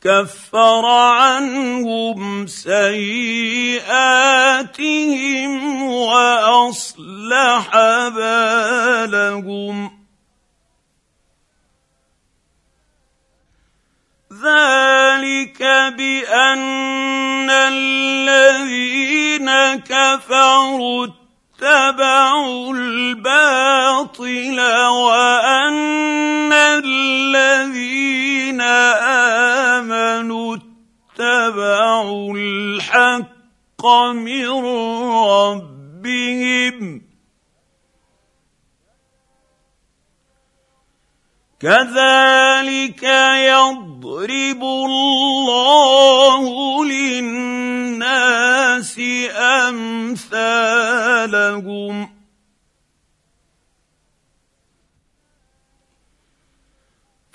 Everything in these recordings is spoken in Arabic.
كفر عنهم سيئاتهم وأصلح بالهم. ذلك بأن الذين كفروا اتبعوا الباطل وأن الذين آمنوا اتبعوا الحق من ربهم. كذلك يضرب الله للناس أمثالهم.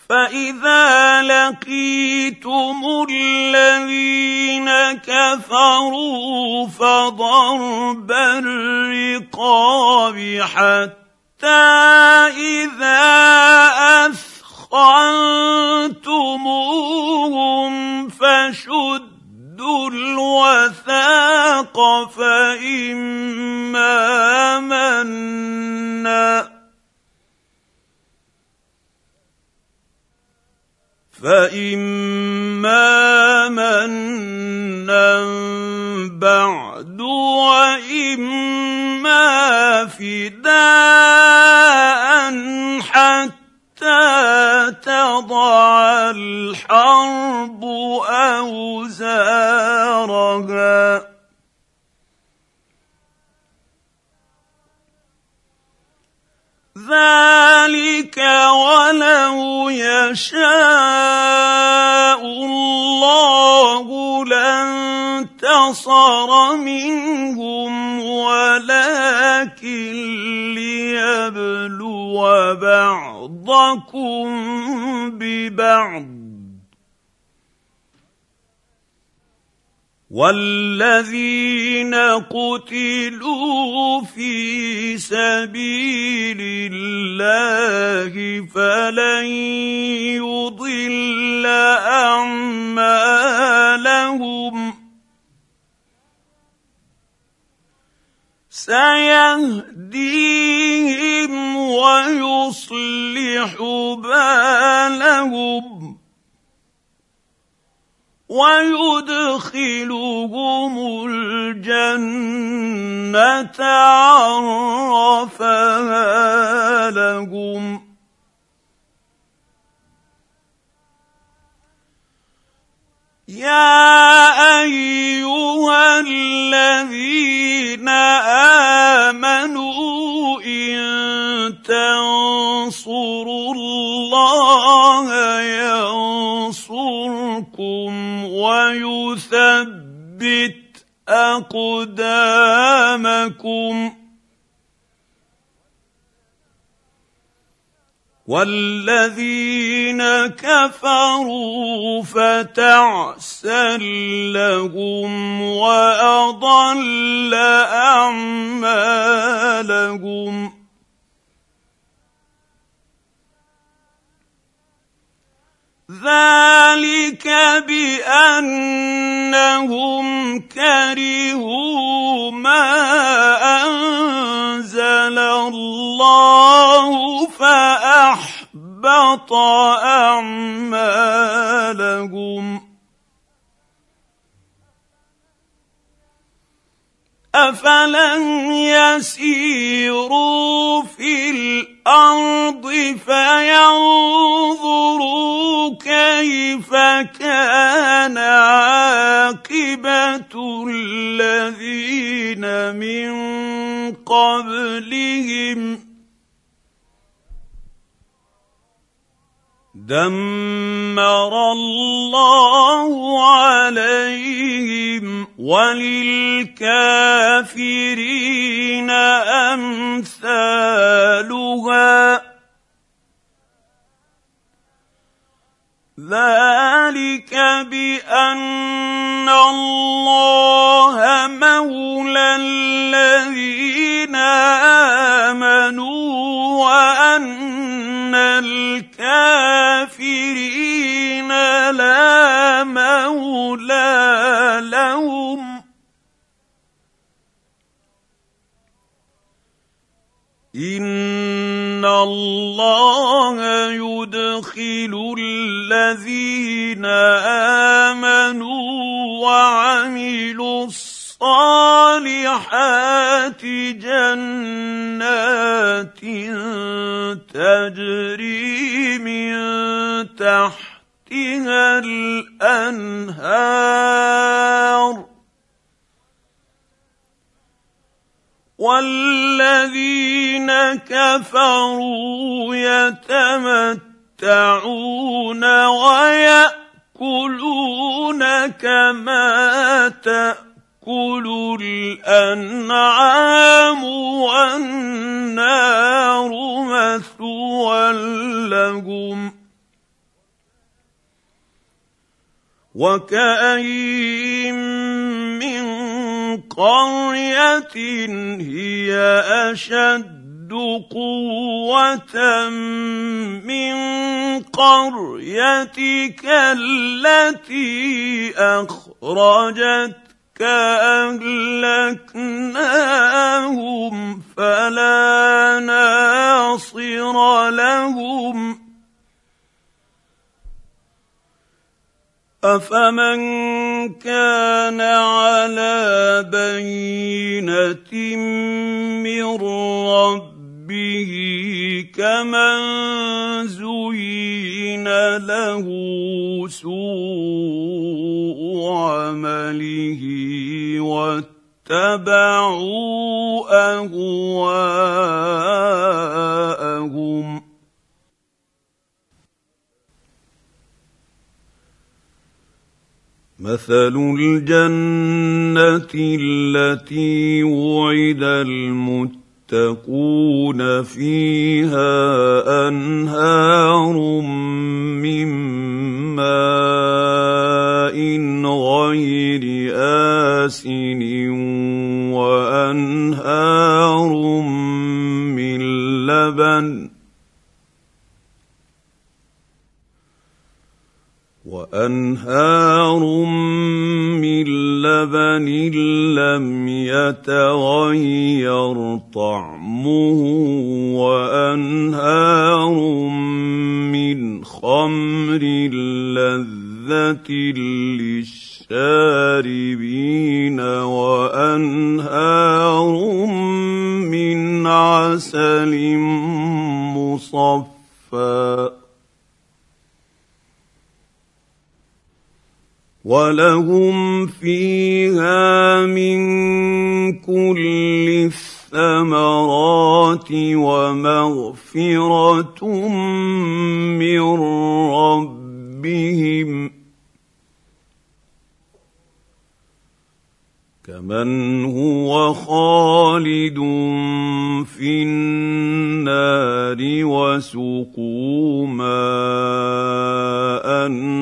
فاذا لقيتم الذين كفروا فضرب الرقاب حتى إذا أثخنتموهم فشدوا الوثاق فإما منا فإما منا بعد وإما فداء حتى تضع الحرب أوزارها ذلك ولو يشاء الله لانتصر منهم ولكن ليبلو بعضكم ببعض والذين قتلوا في سبيل الله فلن يضل اعمالهم سيهديهم ويصلح بالهم ويدخلهم الجنة عرفها لهم. يا أيها الذين آمنوا إن تنصروا الله ينصركم ويثبت أقدامكم والذين كفروا فتعسا لهم وأضل أعمالهم ذلك بانهم كرهوا ما انزل الله فاحبط اعمالهم افلم يسيروا في الأرض فينظروا كيف كان عاقبة الذين من قبلهم دمر الله عليهم وللكافرين أمثالها. ذلك بأن الله مولى الذين آمنوا وأن الكافرين لا مولى لهم. إن الله يدخل الذين آمنوا وعملوا الصالحات جنات تجري من تحتها الأنهار والذين كفروا يتمتعون ويأكلون كما تأكل الأنعام والنار مثوى لهم. وكأين من قرية هي أشد قوة من قريتك التي اخرجتك اهلكناهم فلا ناصر لهم. أفمن كان على بينة من ربه كمن زين له سوء عمله واتبعوا أهواءهم. مثل الجنة التي وعد المتقون فيها أنهار من ماء غير آسن وأنهار من لبن وأنهار من لبن لم يتغير طعمه وأنهار من خمر لذة للشاربين وأنهار من عسل مصفى. ولهم فيها من كل الثمرات ومغفره من ربهم كمن هو خالد في النار وسقوا ماء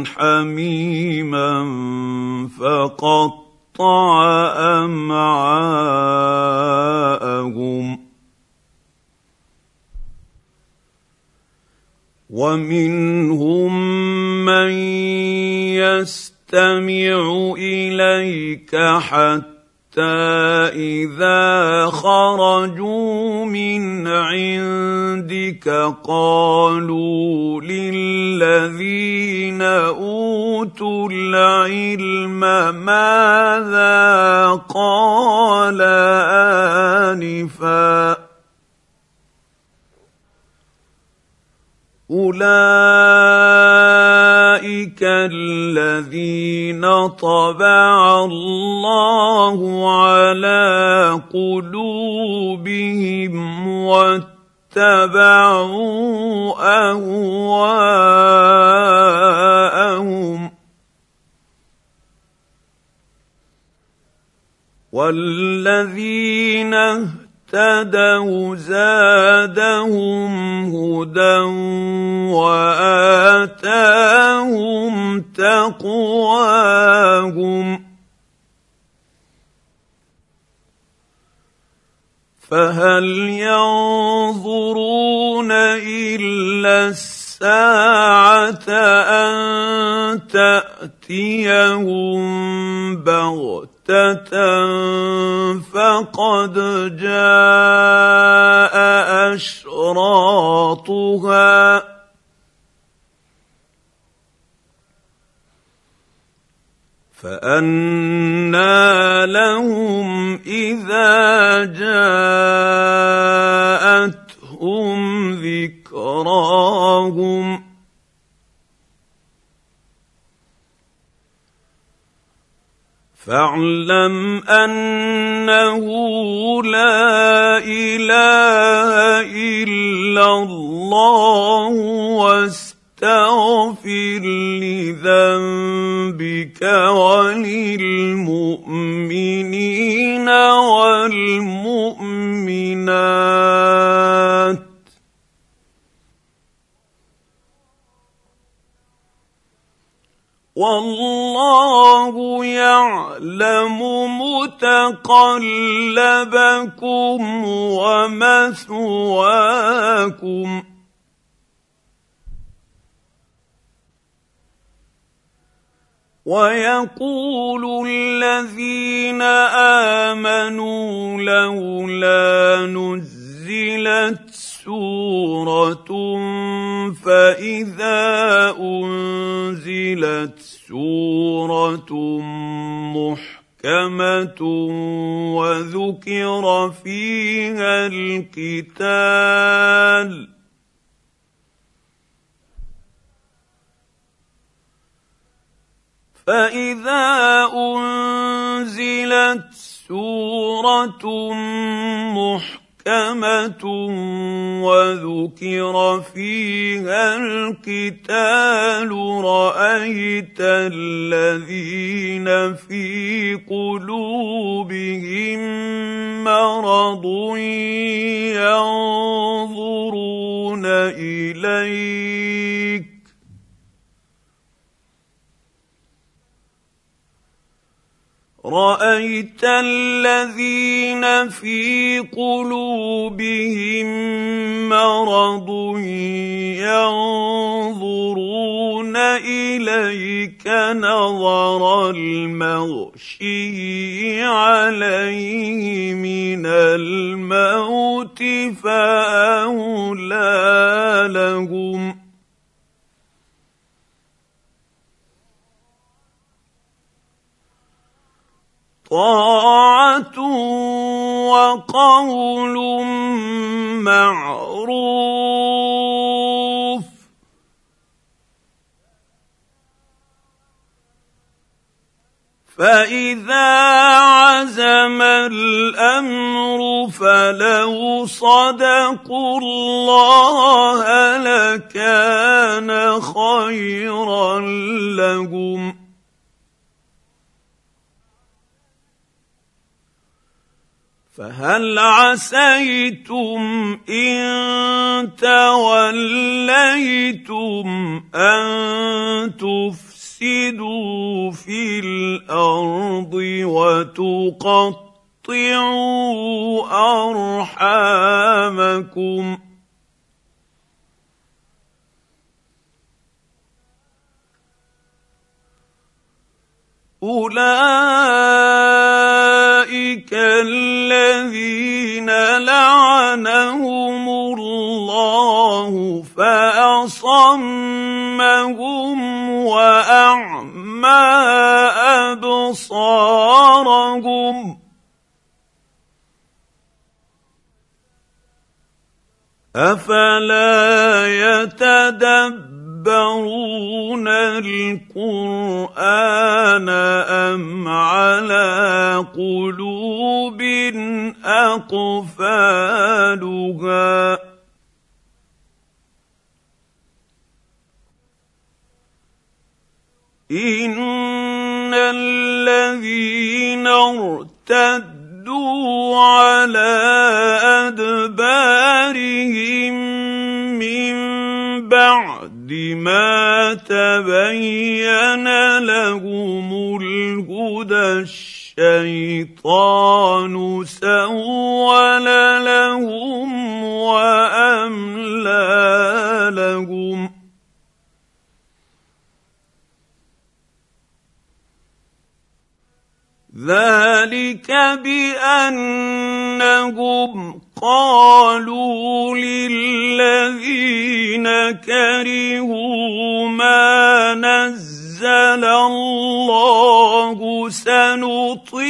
حميما فقطع امعاءهم ومنهم من يستمع اليك حتى اذا خرجوا من عندك قالوا للذين اوتوا العلم ماذا قال انفا اولئك الذين طبع الله على قلوبهم واتبعوا اهواءهم والذين اهتدوا زادهم هدى واتاهم تقواهم فهل ينظرون الا الساعة ان تاتيهم بغته فقد جاء أشراطها. فانى لهم إذا جاءتهم ذكراهم. فاعلم أنه لا إله إلا الله واستغفر لذنبك وللمؤمنين والمؤمنات. والله يعلم متقلبكم ومثواكم. ويقول الذين آمنوا لولا نزلت سورة فإذا انزلت سورة محكمة وذكر فيها القتال. فإذا أنزلت سورة محكمة محكمه وذكر فيها القتال رايت الذين في قلوبهم مرض ينظرون اليك رأيت الذين في قلوبهم مرض ينظرون إليك نظر المغشي عليه من الموت فأولى لهم طاعة وقول معروف. فإذا عزم الأمر فلو صدقوا الله لكان خيرا لهم. فهل عسيتم إن توليتم أن تفسدوا في الأرض وتقطعوا أرحامكم؟ أولئك وأعمى أبصارهم. أفلا يتدبرون القرآن أم على قلوب أقفالها؟ ان الذين ارتدوا على ادبارهم من بعد ما تبين لهم الهدى الشيطان سول لهم واملى لهم ذلك بأنهم قالوا للذين كرهوا ما نزل الله سنطيعكم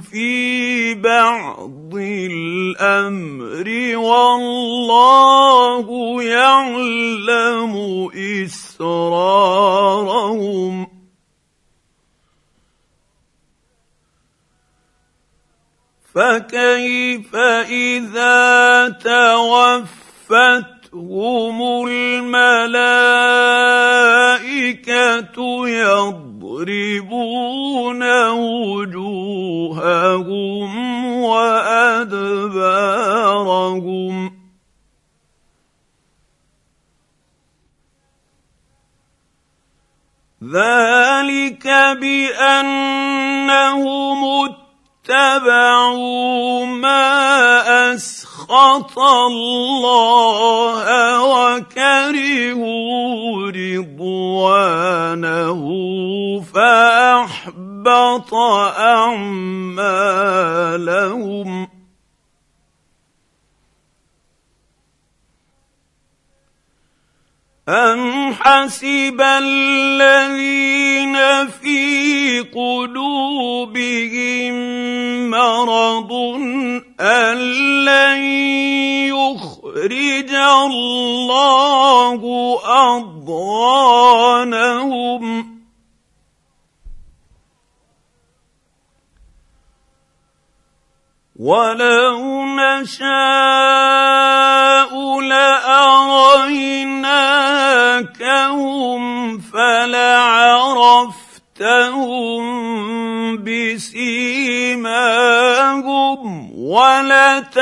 في بعض الأمر والله يعلم إسرارهم فكيف إذا توفتهم الملائكة يضربون وجوههم وأدبارهم؟ ذلك بأنهم اتبعوا ما أسخط الله وكرهوا رضوانه فأحبط أعمالهم أم حسب الذين في قلوبهم مرض أن لن يخرج الله أضغانهم ولو نشاء لاريناكهم فلعرفتهم بسيماهم ولتعرفنهم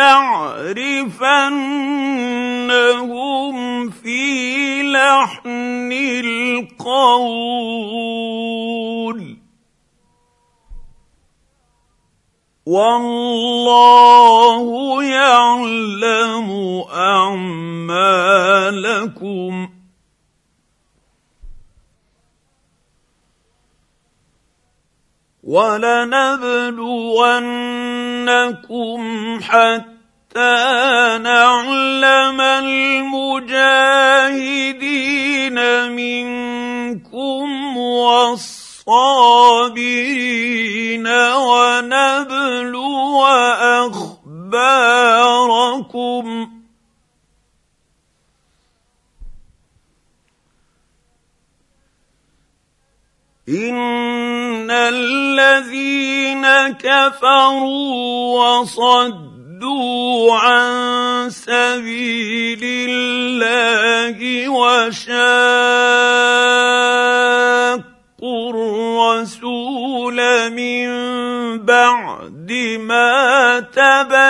في لحن القول والله يعلم أعمالكم. ولنبلونكم حتى نعلم المجاهدين منكم والصالحين الصابرين ونبلو أخباركم. إن الذين كفروا وصدوا عن سبيل الله وشاقوا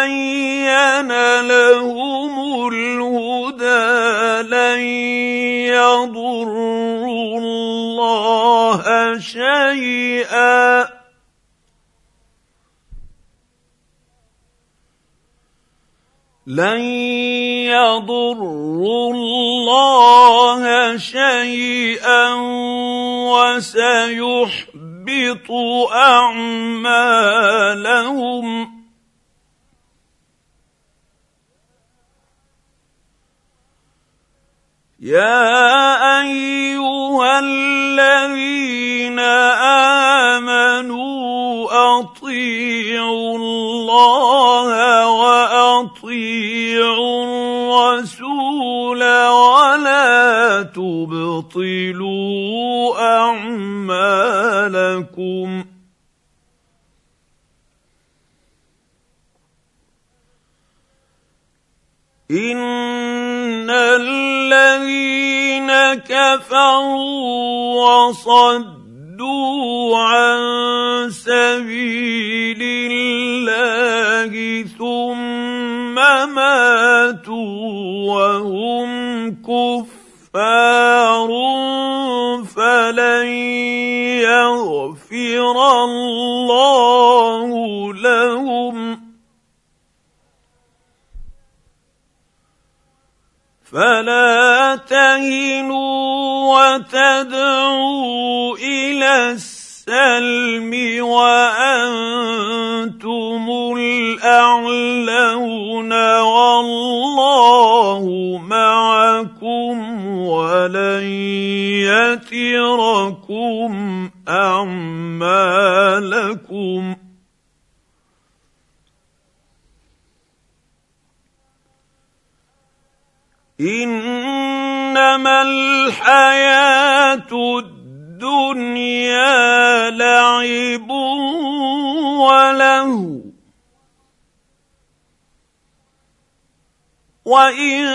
تبين لهم الهدى لن يضروا الله شيئا. لن يضروا الله شيئا وسيحبط أعمالهم. يا أيها الذين آمنوا أطيعوا الله وأطيعوا الرسول ولا تبطلوا أعمالكم ان الذين كفروا وصدوا عن سبيل الله ثم ماتوا وهم كفار فلن يغفر الله لهم. فلا تهنوا وتدعوا إلى السلم وأنتم الأعلون والله معكم ولن يتركم أعمالكم. انما الحياة الدنيا لعب وله وان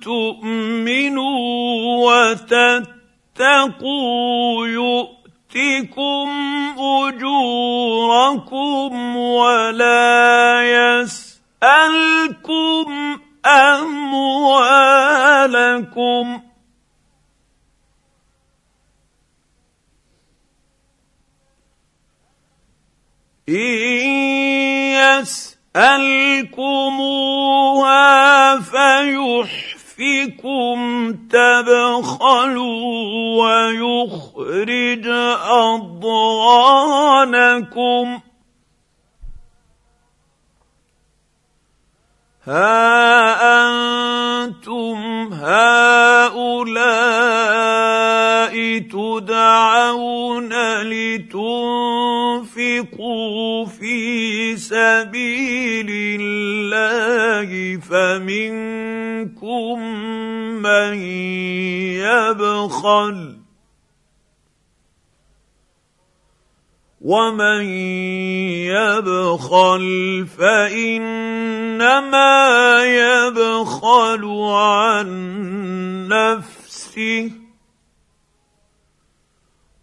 تؤمنوا وتتقوا يؤتكم اجوركم ولا يسالكم أموالكم. إن يسألكموها فيحفكم تبخلوا ويخرج أضغانكم. أنتم هؤلاء تدعون لتنفقوا في سبيل الله فمنكم من يبخل ومن يبخل فانما يبخل عن نفسه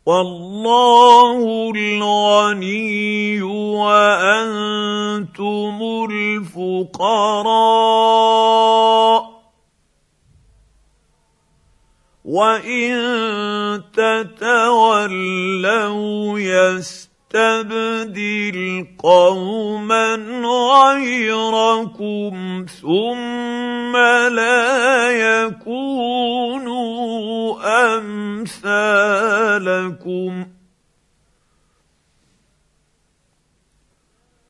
والله الغني وأنتم الفقراء وان تتولوا يستبدل قوما غيركم ثم لا يكونوا أمثالكم.